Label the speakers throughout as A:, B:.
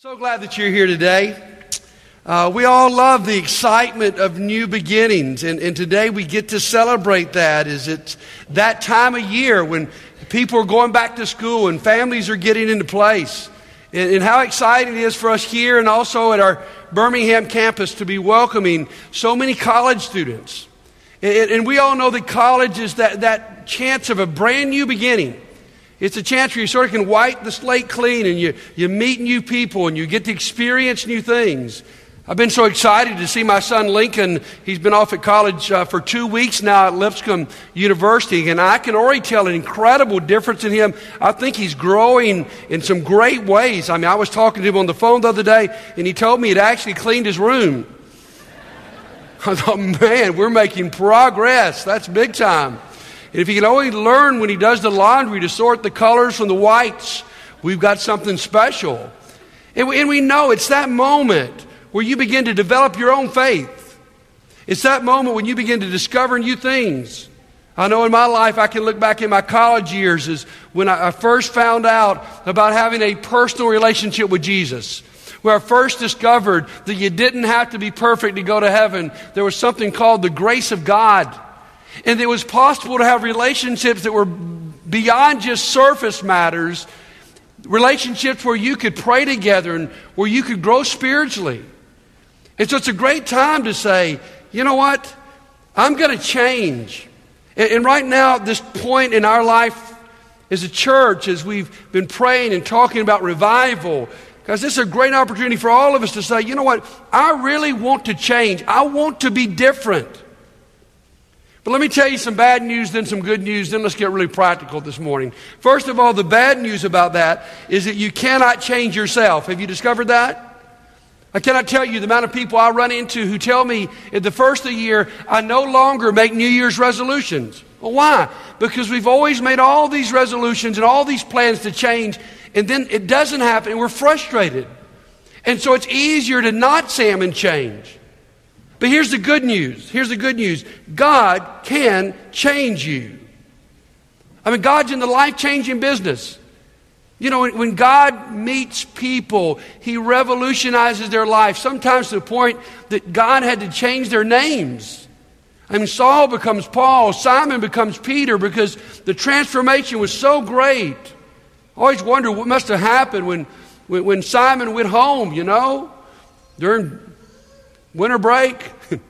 A: So glad that you're here today. Uh, we all love the excitement of new beginnings, and, and today we get to celebrate that. Is it's that time of year when people are going back to school and families are getting into place, and, and how exciting it is for us here and also at our Birmingham campus to be welcoming so many college students. And, and we all know that college is that, that chance of a brand new beginning. It's a chance where you sort of can wipe the slate clean and you, you meet new people and you get to experience new things. I've been so excited to see my son Lincoln. He's been off at college uh, for two weeks now at Lipscomb University, and I can already tell an incredible difference in him. I think he's growing in some great ways. I mean, I was talking to him on the phone the other day, and he told me he'd actually cleaned his room. I thought, man, we're making progress. That's big time. And if he can only learn when he does the laundry to sort the colors from the whites, we've got something special. And we, and we know it's that moment where you begin to develop your own faith. It's that moment when you begin to discover new things. I know in my life, I can look back in my college years as when I first found out about having a personal relationship with Jesus. Where I first discovered that you didn't have to be perfect to go to heaven. There was something called the grace of God. And it was possible to have relationships that were beyond just surface matters, relationships where you could pray together and where you could grow spiritually. And so it's a great time to say, you know what? I'm going to change. And, and right now, at this point in our life as a church, as we've been praying and talking about revival, because this is a great opportunity for all of us to say, you know what? I really want to change. I want to be different. But let me tell you some bad news, then some good news, then let's get really practical this morning. First of all, the bad news about that is that you cannot change yourself. Have you discovered that? I cannot tell you the amount of people I run into who tell me at the first of the year, I no longer make New Year's resolutions. Well, why? Because we've always made all these resolutions and all these plans to change, and then it doesn't happen, and we're frustrated. And so it's easier to not and change. But here's the good news. Here's the good news God can change you. I mean, God's in the life changing business. You know, when God meets people, He revolutionizes their life, sometimes to the point that God had to change their names. I mean, Saul becomes Paul, Simon becomes Peter because the transformation was so great. I always wonder what must have happened when, when, when Simon went home, you know, during winter break.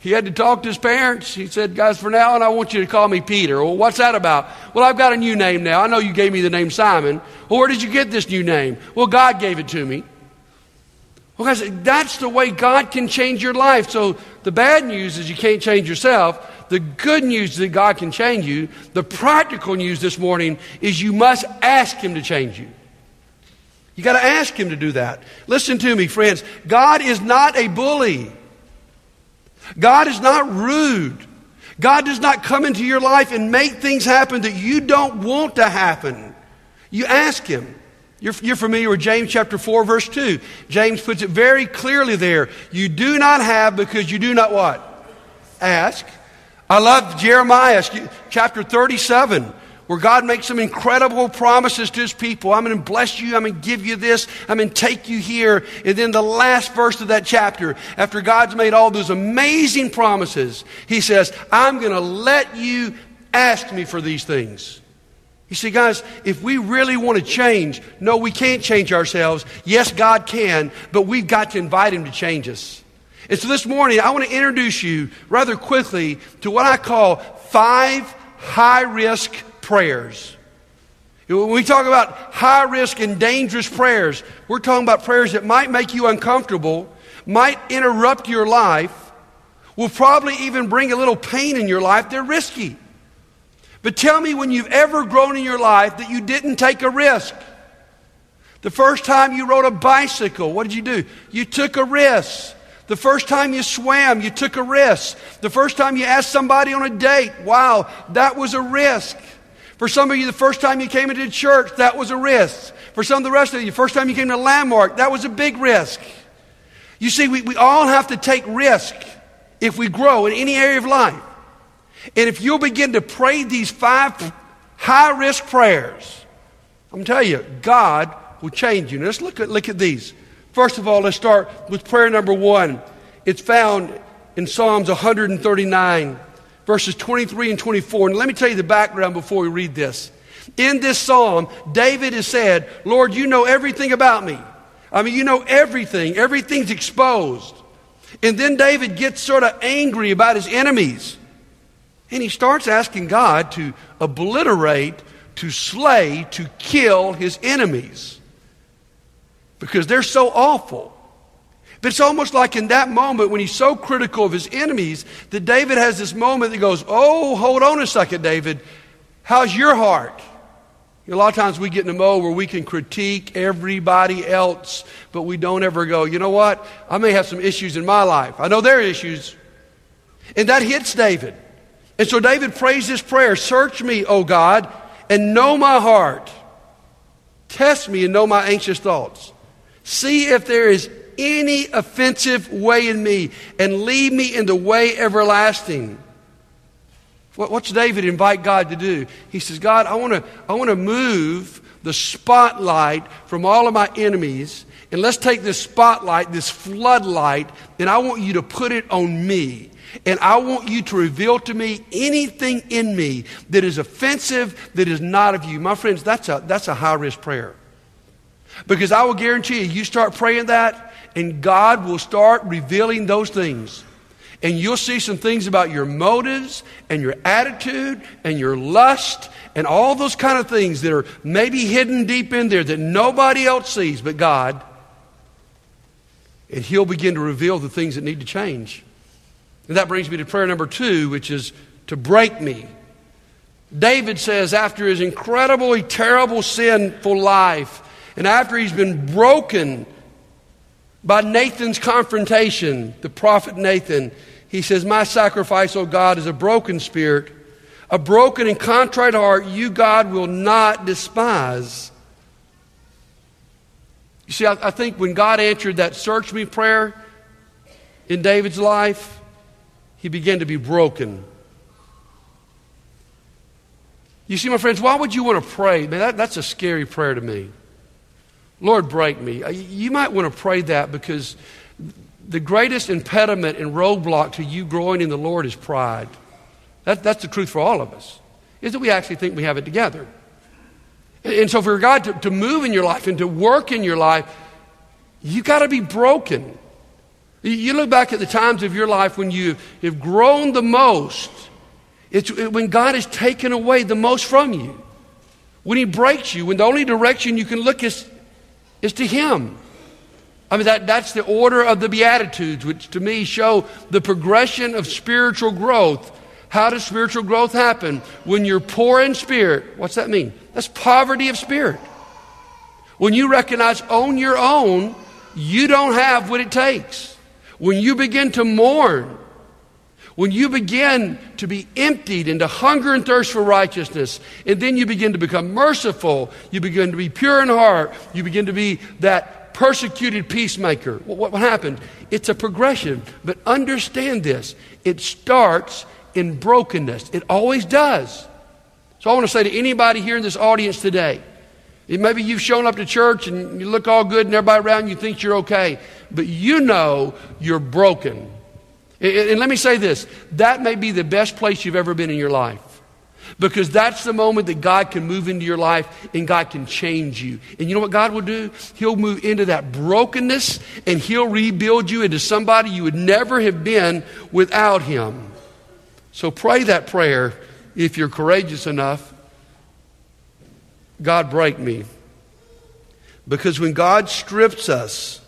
A: he had to talk to his parents. He said, Guys, for now on, I want you to call me Peter. Well, what's that about? Well, I've got a new name now. I know you gave me the name Simon. Well, where did you get this new name? Well, God gave it to me. Well, guys, that's the way God can change your life. So the bad news is you can't change yourself. The good news is that God can change you. The practical news this morning is you must ask Him to change you. You got to ask Him to do that. Listen to me, friends. God is not a bully. God is not rude. God does not come into your life and make things happen that you don't want to happen. You ask Him. You're, you're, familiar with James chapter 4, verse 2. James puts it very clearly there. You do not have because you do not what? Ask. I love Jeremiah chapter 37 where God makes some incredible promises to his people. I'm going to bless you. I'm going to give you this. I'm going to take you here. And then the last verse of that chapter, after God's made all those amazing promises, he says, I'm going to let you ask me for these things. You see, guys, if we really want to change, no, we can't change ourselves. Yes, God can, but we've got to invite Him to change us. And so this morning, I want to introduce you rather quickly to what I call five high risk prayers. When we talk about high risk and dangerous prayers, we're talking about prayers that might make you uncomfortable, might interrupt your life, will probably even bring a little pain in your life. They're risky. But tell me when you've ever grown in your life that you didn't take a risk. The first time you rode a bicycle, what did you do? You took a risk. The first time you swam, you took a risk. The first time you asked somebody on a date, wow, that was a risk. For some of you, the first time you came into church, that was a risk. For some of the rest of you, the first time you came to Landmark, that was a big risk. You see, we, we all have to take risk if we grow in any area of life. And if you'll begin to pray these five high risk prayers, I'm telling you, God will change you. Now let's look at, look at these. First of all, let's start with prayer number one. It's found in Psalms 139, verses 23 and 24. And let me tell you the background before we read this. In this psalm, David has said, Lord, you know everything about me. I mean, you know everything, everything's exposed. And then David gets sort of angry about his enemies. And he starts asking God to obliterate, to slay, to kill his enemies because they're so awful. But it's almost like in that moment when he's so critical of his enemies that David has this moment that goes, Oh, hold on a second, David. How's your heart? A lot of times we get in a mode where we can critique everybody else, but we don't ever go, you know what? I may have some issues in my life. I know there are issues. And that hits David. And so David prays this prayer Search me, O God, and know my heart. Test me and know my anxious thoughts. See if there is any offensive way in me, and lead me in the way everlasting. What's David invite God to do? He says, God, I want to I want to move the spotlight from all of my enemies, and let's take this spotlight, this floodlight, and I want you to put it on me. And I want you to reveal to me anything in me that is offensive, that is not of you. My friends, that's a, that's a high risk prayer. Because I will guarantee you, you start praying that, and God will start revealing those things. And you'll see some things about your motives and your attitude and your lust and all those kind of things that are maybe hidden deep in there that nobody else sees but God. And He'll begin to reveal the things that need to change. And that brings me to prayer number two, which is to break me. David says, after his incredibly terrible, sinful life, and after he's been broken by Nathan's confrontation, the prophet Nathan, he says, My sacrifice, O God, is a broken spirit, a broken and contrite heart, you, God, will not despise. You see, I, I think when God answered that search me prayer in David's life, he began to be broken. You see, my friends, why would you want to pray? Man, that, that's a scary prayer to me. Lord, break me. Uh, you might want to pray that because the greatest impediment and roadblock to you growing in the Lord is pride. That, that's the truth for all of us, is that we actually think we have it together. And so, for God to, to move in your life and to work in your life, you've got to be broken. You look back at the times of your life when you have grown the most. It's when God has taken away the most from you. When He breaks you, when the only direction you can look is is to Him. I mean, that, that's the order of the Beatitudes, which to me show the progression of spiritual growth. How does spiritual growth happen? When you're poor in spirit, what's that mean? That's poverty of spirit. When you recognize on your own, you don't have what it takes. When you begin to mourn, when you begin to be emptied into hunger and thirst for righteousness, and then you begin to become merciful, you begin to be pure in heart, you begin to be that persecuted peacemaker. What, what happened? It's a progression. But understand this it starts in brokenness, it always does. So I want to say to anybody here in this audience today, Maybe you've shown up to church and you look all good and everybody around you thinks you're okay, but you know you're broken. And let me say this that may be the best place you've ever been in your life. Because that's the moment that God can move into your life and God can change you. And you know what God will do? He'll move into that brokenness and He'll rebuild you into somebody you would never have been without Him. So pray that prayer if you're courageous enough. God, break me. Because when God strips us,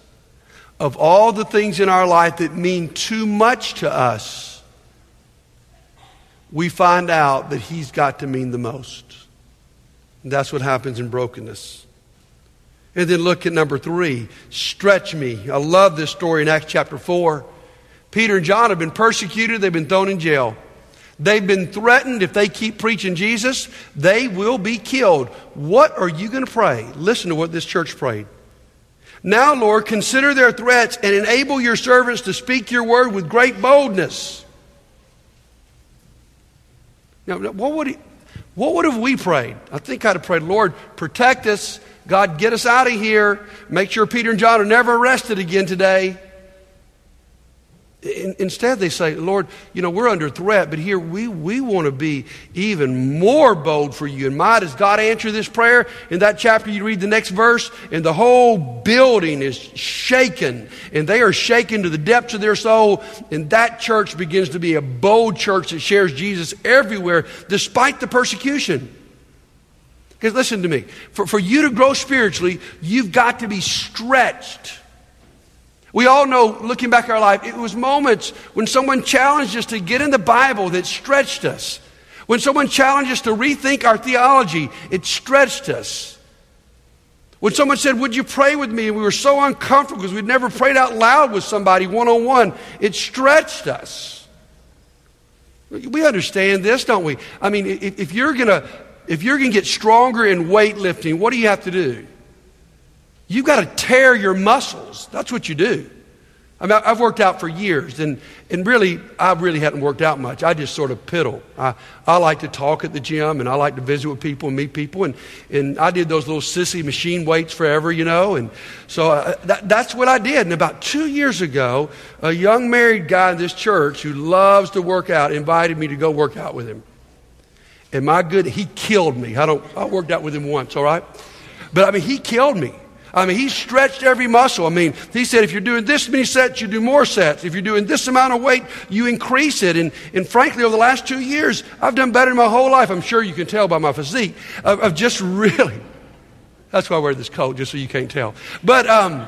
A: of all the things in our life that mean too much to us, we find out that He's got to mean the most. And that's what happens in brokenness. And then look at number three stretch me. I love this story in Acts chapter 4. Peter and John have been persecuted, they've been thrown in jail. They've been threatened if they keep preaching Jesus, they will be killed. What are you going to pray? Listen to what this church prayed. Now, Lord, consider their threats and enable your servants to speak your word with great boldness. Now, what would, he, what would have we prayed? I think I'd have prayed, Lord, protect us, God, get us out of here. Make sure Peter and John are never arrested again today. Instead, they say, Lord, you know, we're under threat, but here we, we want to be even more bold for you. And my, does God answer this prayer? In that chapter, you read the next verse, and the whole building is shaken, and they are shaken to the depths of their soul. And that church begins to be a bold church that shares Jesus everywhere, despite the persecution. Because listen to me, for, for you to grow spiritually, you've got to be stretched. We all know, looking back at our life, it was moments when someone challenged us to get in the Bible that stretched us. When someone challenged us to rethink our theology, it stretched us. When someone said, Would you pray with me? And we were so uncomfortable because we'd never prayed out loud with somebody one on one, it stretched us. We understand this, don't we? I mean, if, you're going to if you're going to get stronger in weightlifting, what do you have to do? You've got to tear your muscles. That's what you do. I mean, I've worked out for years, and, and really, I really hadn't worked out much. I just sort of piddle. I, I like to talk at the gym, and I like to visit with people and meet people, and, and I did those little sissy machine weights forever, you know, and so uh, that, that's what I did. And about two years ago, a young married guy in this church who loves to work out invited me to go work out with him. And my good, he killed me. I don't, I worked out with him once, all right? But I mean, he killed me. I mean, he stretched every muscle. I mean, he said, if you're doing this many sets, you do more sets. If you're doing this amount of weight, you increase it. And, and frankly, over the last two years, I've done better in my whole life. I'm sure you can tell by my physique of, of just really. That's why I wear this coat, just so you can't tell. But um,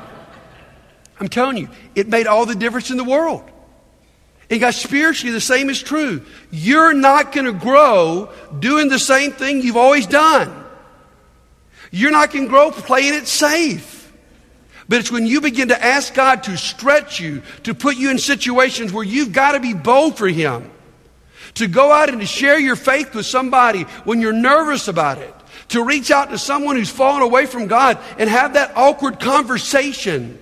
A: I'm telling you, it made all the difference in the world. And guys, spiritually, the same is true. You're not going to grow doing the same thing you've always done. You're not going to grow playing it safe. But it's when you begin to ask God to stretch you, to put you in situations where you've got to be bold for Him, to go out and to share your faith with somebody when you're nervous about it, to reach out to someone who's fallen away from God and have that awkward conversation,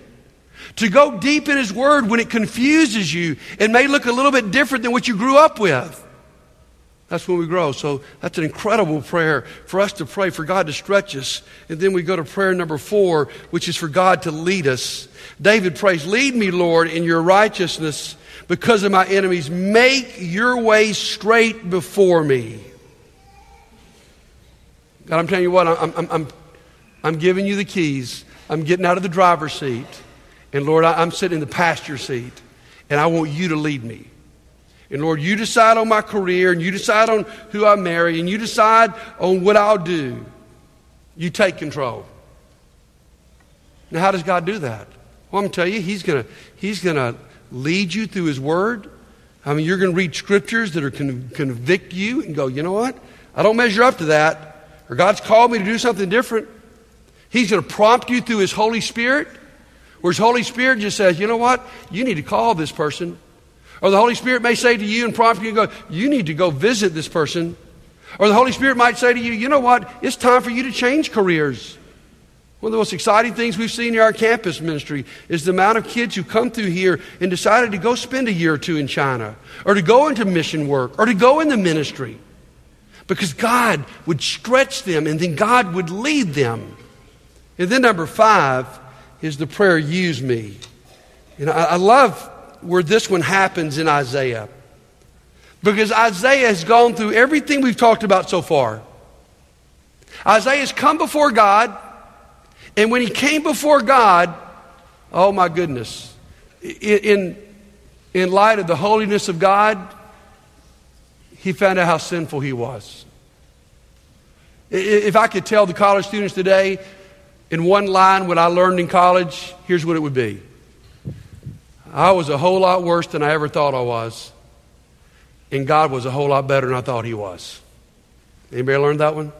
A: to go deep in His Word when it confuses you and may look a little bit different than what you grew up with. That's when we grow. So that's an incredible prayer for us to pray for God to stretch us. And then we go to prayer number four, which is for God to lead us. David prays, Lead me, Lord, in your righteousness because of my enemies. Make your way straight before me. God, I'm telling you what, I'm, I'm, I'm, I'm giving you the keys. I'm getting out of the driver's seat. And Lord, I'm sitting in the pasture seat. And I want you to lead me. And Lord, you decide on my career, and you decide on who I marry, and you decide on what I'll do. You take control. Now, how does God do that? Well, I'm going to tell you, He's going to He's to lead you through His Word. I mean, you're going to read scriptures that are to convict you and go, you know what? I don't measure up to that. Or God's called me to do something different. He's going to prompt you through His Holy Spirit, where His Holy Spirit just says, you know what? You need to call this person. Or the Holy Spirit may say to you and prompt you and go, You need to go visit this person. Or the Holy Spirit might say to you, You know what? It's time for you to change careers. One of the most exciting things we've seen in our campus ministry is the amount of kids who come through here and decided to go spend a year or two in China, or to go into mission work, or to go in the ministry. Because God would stretch them and then God would lead them. And then number five is the prayer, use me. Know, I, I love where this one happens in Isaiah. Because Isaiah has gone through everything we've talked about so far. Isaiah has come before God, and when he came before God, oh my goodness, in, in light of the holiness of God, he found out how sinful he was. If I could tell the college students today in one line what I learned in college, here's what it would be I was a whole lot worse than I ever thought I was. And God was a whole lot better than I thought He was. Anybody learned that one?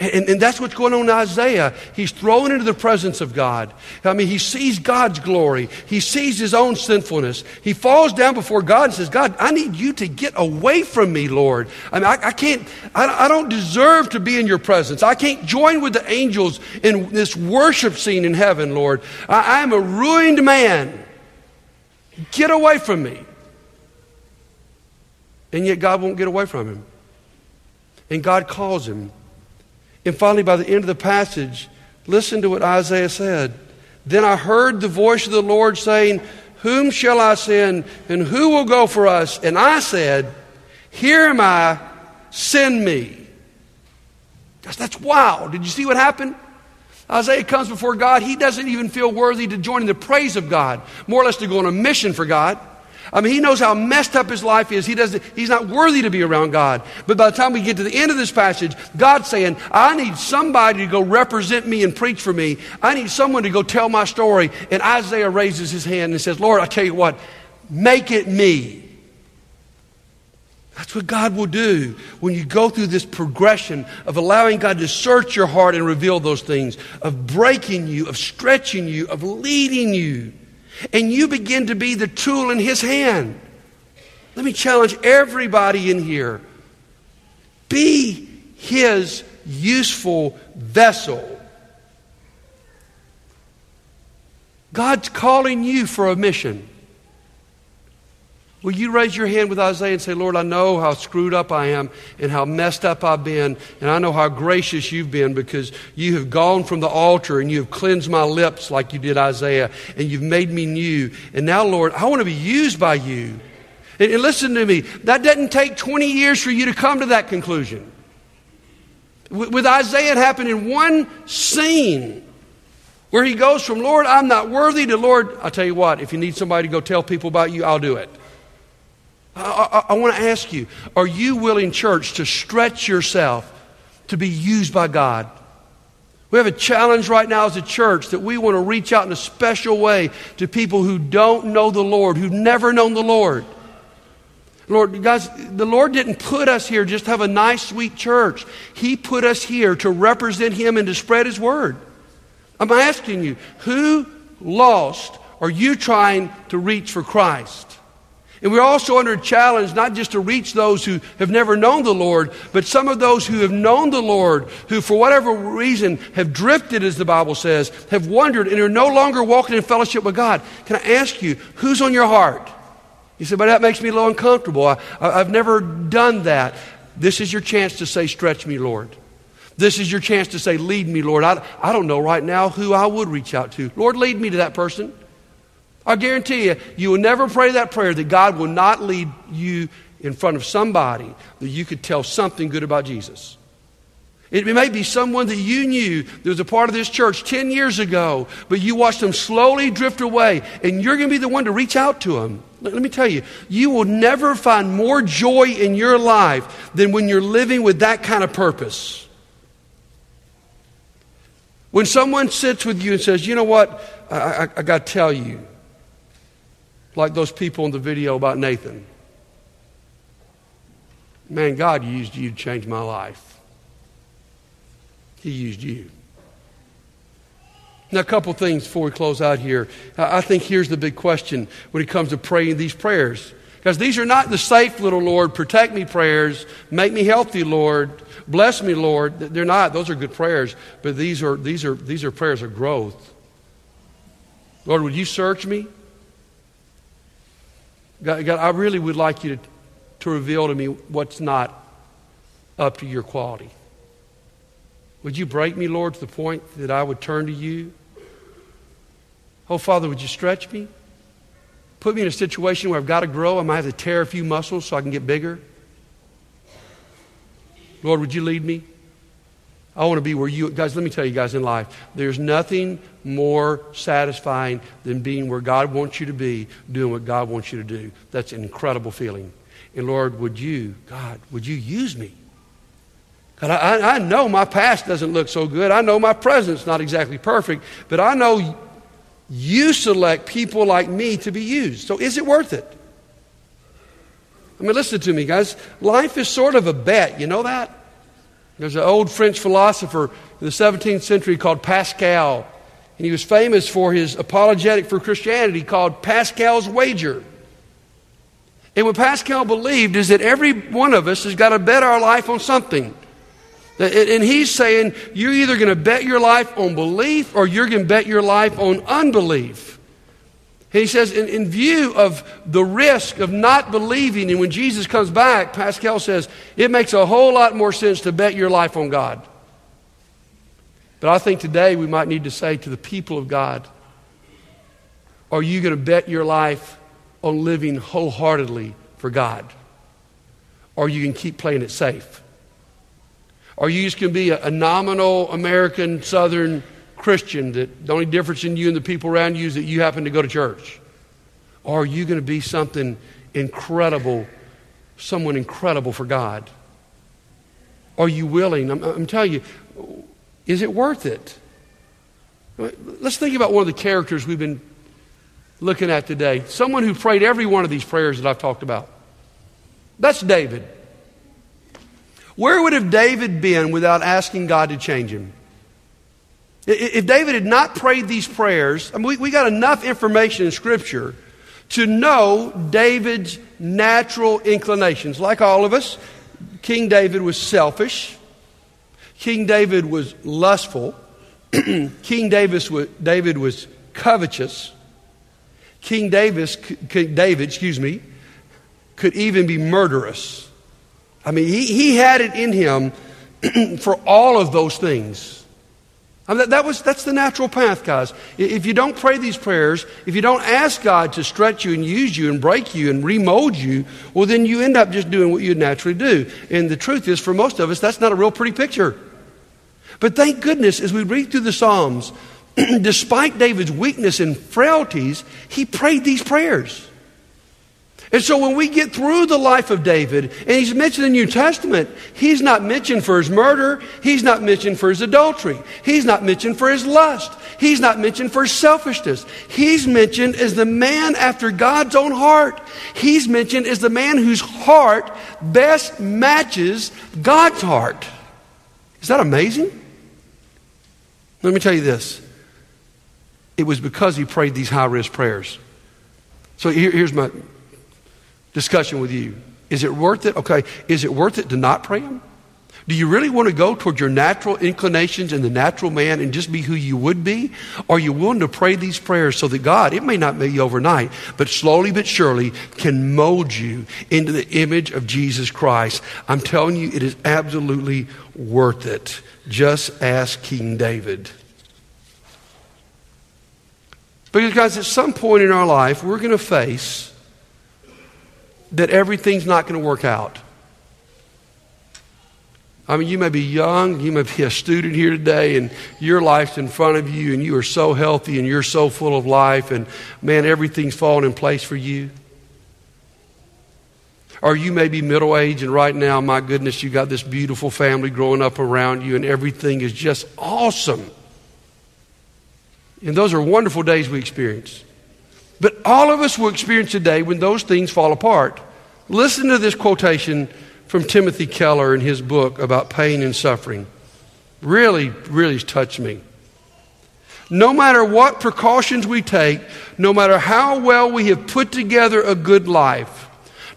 A: And, and, that's what's going on in Isaiah. He's thrown into the presence of God. I mean, he sees God's glory. He sees his own sinfulness. He falls down before God and says, God, I need you to get away from me, Lord. I mean, I, I can't, I, I, don't deserve to be in your presence. I can't join with the angels in this worship scene in heaven, Lord. I, I am a ruined man. Get away from me. And yet God won't get away from him. And God calls him. And finally, by the end of the passage, Listen to what Isaiah said. Then I heard the voice of the Lord saying, Whom shall I send, and who will go for us? And I said, Here am I, send me. That's wild. Did you see what happened? Isaiah comes before God. He doesn't even feel worthy to join in the praise of God, more or less to go on a mission for God. I mean, he knows how messed up his life is. He doesn't, he's not worthy to be around God. But by the time we get to the end of this passage, God's saying, I need somebody to go represent me and preach for me. I need someone to go tell my story. And Isaiah raises his hand and says, Lord, I tell you what, make it me. That's what God will do when you go through this progression of allowing God to search your heart and reveal those things, of breaking you, of stretching you, of leading you. And you begin to be the tool in His hand. Let me challenge everybody in here be His useful vessel. God's calling you for a mission. Will you raise your hand with Isaiah and say, Lord, I know how screwed up I am and how messed up I've been, and I know how gracious you've been because you have gone from the altar and you have cleansed my lips like you did Isaiah, and you've made me new. And now, Lord, I want to be used by you. And, and listen to me, that doesn't take 20 years for you to come to that conclusion. With, with Isaiah, it happened in one scene where he goes from, Lord, I'm not worthy to Lord, I'll tell you what, if you need somebody to go tell people about you, I'll do it. I, I, I want to ask you are you willing, church, to stretch yourself to be used by God? We have a challenge right now as a church that we want to reach out in a special way to people who don't know the Lord, who've never known the Lord. Lord, guys, the Lord didn't put us here just to have a nice, sweet church. He put us here to represent Him and to spread His word. I'm asking you, who lost are you trying to reach for Christ? And we're also under challenge not just to reach those who have never known the Lord, but some of those who have known the Lord, who for whatever reason have drifted, as the Bible says, have wandered, and are no longer walking in fellowship with God. Can I ask you, who's on your heart? You say, but that makes me a little uncomfortable. I, have never done that. This is your chance to say, stretch me, Lord. This is your chance to say, lead me, Lord. I, I don't know right now who I would reach out to. Lord, lead me to that person. I guarantee you, you will never pray that prayer that God will not lead you in front of somebody that you could tell something good about Jesus. It may be someone that you knew that was a part of this church 10 years ago, but you watched them slowly drift away, and you're going to be the one to reach out to them. Let me tell you, you will never find more joy in your life than when you're living with that kind of purpose. When someone sits with you and says, You know what? I, I, I got to tell you, like those people in the video about Nathan. Man, God used you to change my life. He used you. Now, a couple things before we close out here. I think here's the big question when it comes to praying these prayers. Because these are not the safe little Lord, protect me prayers, make me healthy, Lord, bless me, Lord. They're not. Those are good prayers, but these are, these are, these are prayers of growth. Lord, would you search me? God, God, I really would like you to, to reveal to me what's not up to your quality. Would you break me, Lord, to the point that I would turn to you? Oh, Father, would you stretch me? Put me in a situation where I've got to grow. I might have to tear a few muscles so I can get bigger. Lord, would you lead me? I want to be where you, guys, let me tell you guys in life, there's nothing more satisfying than being where God wants you to be, doing what God wants you to do. That's an incredible feeling. And Lord, would you, God, would you use me? God, I, I know my past doesn't look so good. I know my present's not exactly perfect, but I know you select people like me to be used. So is it worth it? I mean, listen to me, guys. Life is sort of a bet. You know that? There's an old French philosopher in the 17th century called Pascal, and he was famous for his apologetic for Christianity called Pascal's Wager. And what Pascal believed is that every one of us has got to bet our life on something. And he's saying you're either going to bet your life on belief or you're going to bet your life on unbelief. He says, in, in, view of the risk of not believing, and when Jesus comes back, Pascal says, it makes a whole lot more sense to bet your life on God. But I think today we might need to say to the people of God, are you going to bet your life on living wholeheartedly for God? Or you can keep playing it safe? Are you just going to be a, a nominal American Southern Christian that the only difference in you and the people around you is that you happen to go to church? Or are you going to be something incredible, someone incredible for God? Are you willing? I'm, I'm telling you, is it worth it? Let's think about one of the characters we've been looking at today. Someone who prayed every one of these prayers that I've talked about. That's David. Where would have David been without asking God to change him? If David had not prayed these prayers, I mean, we, we got enough information in Scripture to know David's natural inclinations. Like all of us, King David was selfish. King David was lustful. King Davis was, David was covetous. King Davis, David, excuse me, could even be murderous. I mean, he, he had it in him for all of those things. I mean, that, was, that's the natural path, guys. If you don't pray these prayers, if you don't ask God to stretch you and use you and break you and remold you, well, then you end up just doing what you naturally do. And the truth is, for most of us, that's not a real pretty picture. But thank goodness, as we read through the Psalms, despite David's weakness and frailties, he prayed these prayers. And so when we get through the life of David, and he's mentioned in the New Testament, he's not mentioned for his murder, he's not mentioned for his adultery, he's not mentioned for his lust, he's not mentioned for his selfishness. He's mentioned as the man after God's own heart. He's mentioned as the man whose heart best matches God's heart. Is that amazing? Let me tell you this. It was because he prayed these high risk prayers. So here, here's my discussion with you. Is it worth it? Okay. Is it worth it to not pray? Do you really want to go toward your natural inclinations and the natural man and just be who you would be? Are you willing to pray these prayers so that God, it may not be overnight, but slowly but surely can mold you into the image of Jesus Christ? I'm telling you, it is absolutely worth it. Just ask King David. Because, guys, at some point in our life, we're going to face that everything's not going to work out. I mean, you may be young, you may be a student here today, and your life's in front of you, and you are so healthy, and you're so full of life, and man, everything's falling in place for you. Or you may be middle aged, and right now, my goodness, you got this beautiful family growing up around you, and everything is just awesome. And those are wonderful days we experience. But all of us will experience a day when those things fall apart. Listen to this quotation from Timothy Keller in his book about pain and suffering. Really, really touched me. No matter what precautions we take, no matter how well we have put together a good life,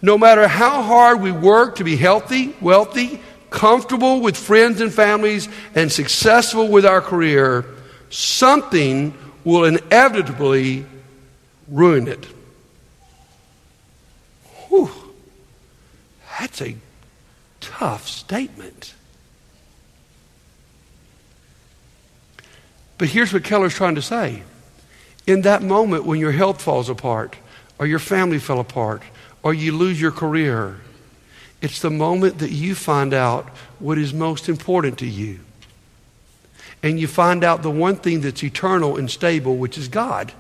A: no matter how hard we work to be healthy, wealthy, comfortable with friends and families, and successful with our career, something will inevitably ruin it. Whew. That's a tough statement. But here's what Keller's trying to say. In that moment when your health falls apart, or your family fell apart, or you lose your career, it's the moment that you find out what is most important to you and you find out the one thing that's eternal and stable, which is God.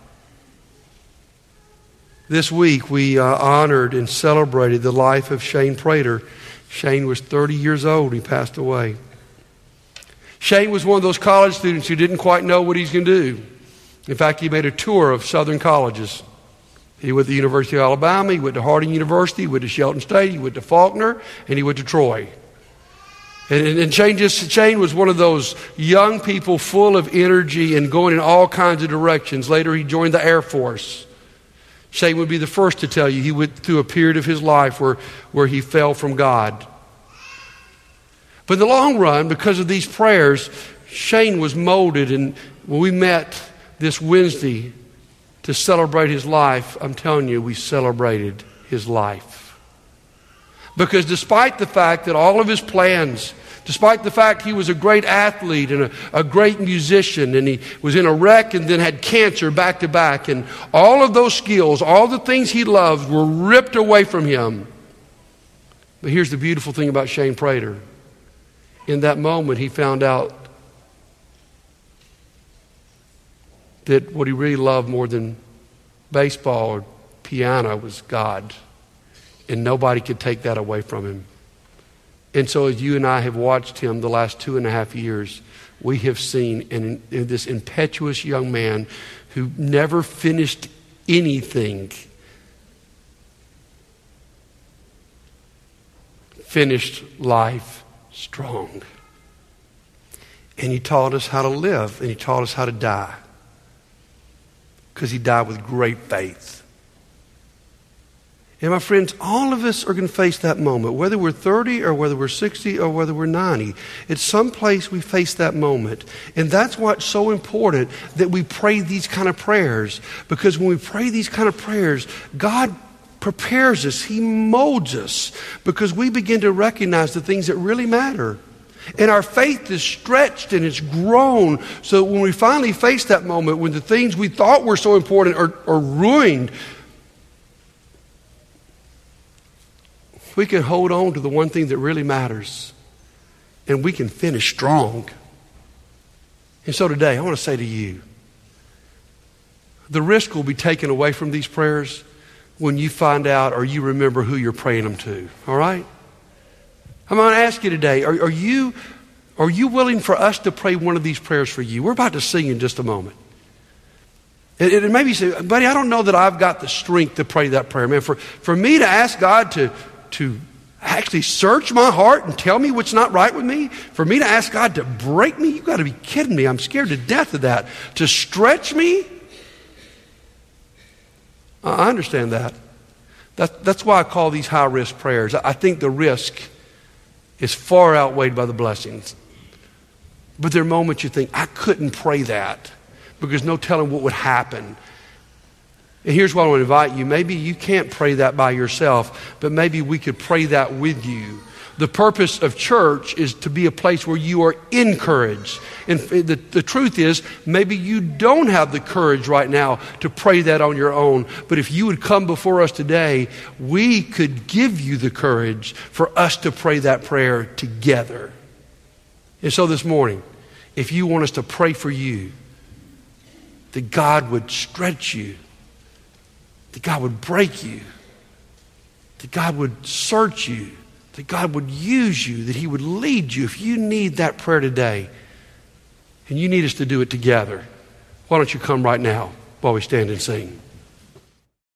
A: This week, we uh, honored and celebrated the life of Shane Prater. Shane was 30 years old, he passed away. Shane was one of those college students who didn't quite know what he's going to do. In fact, he made a tour of southern colleges. He went to the University of Alabama, he went to Harding University, he went to Shelton State, he went to Faulkner, and he went to Troy. And, and Shane, just, Shane was one of those young people full of energy and going in all kinds of directions. Later, he joined the Air Force. Shane would be the first to tell you he went through a period of his life where, where he fell from God. But in the long run, because of these prayers, Shane was molded. And when we met this Wednesday to celebrate his life, I'm telling you, we celebrated his life. Because despite the fact that all of his plans Despite the fact he was a great athlete and a, a great musician, and he was in a wreck and then had cancer back to back, and all of those skills, all the things he loved, were ripped away from him. But here's the beautiful thing about Shane Prater. In that moment, he found out that what he really loved more than baseball or piano was God. And nobody could take that away from him. And so, as you and I have watched him the last two and a half years, we have seen in, this impetuous young man who never finished anything finished life strong. And he taught us how to live, and he taught us how to die because he died with great faith. And my friends, all of us are going to face that moment, whether we're 30 or whether we're 60 or whether we're 90. At some place we face that moment. And that's why it's so important that we pray these kind of prayers. Because when we pray these kind of prayers, God prepares us, He molds us, because we begin to recognize the things that really matter. And our faith is stretched and it's grown. So when we finally face that moment, when the things we thought were so important are, are ruined, we can hold on to the one thing that really matters and we can finish strong. And so today, I want to say to you the risk will be taken away from these prayers when you find out or you remember who you're praying them to. All right? I'm going to ask you today are, are, you, are you willing for us to pray one of these prayers for you? We're about to sing in just a moment. And, maybe you say, buddy, I don't know that I've got the strength to pray that prayer. Man, for, for me to ask God to, to actually search my heart and tell me what's not right with me, for me to ask God to break me, you've got to be kidding me. I'm scared to death of that. To stretch me, I understand that. that that's why I call these high risk prayers. I think the risk is far outweighed by the blessings. But there are moments you think, I couldn't pray that because no telling what would happen. And here's what I to invite you. Maybe you can't pray that by yourself, but maybe we could pray that with you. The purpose of church is to be a place where you are encouraged. And the, the truth is, maybe you don't have the courage right now to pray that on your own. But if you would come before us today, we could give you the courage for us to pray that prayer together. And so this morning, if you want us to pray for you, that God would stretch you that God would break you, that God would search you, that God would use you, that He would lead you. If you need that prayer today, and you need us to do it together, why don't you come right now while we stand and sing?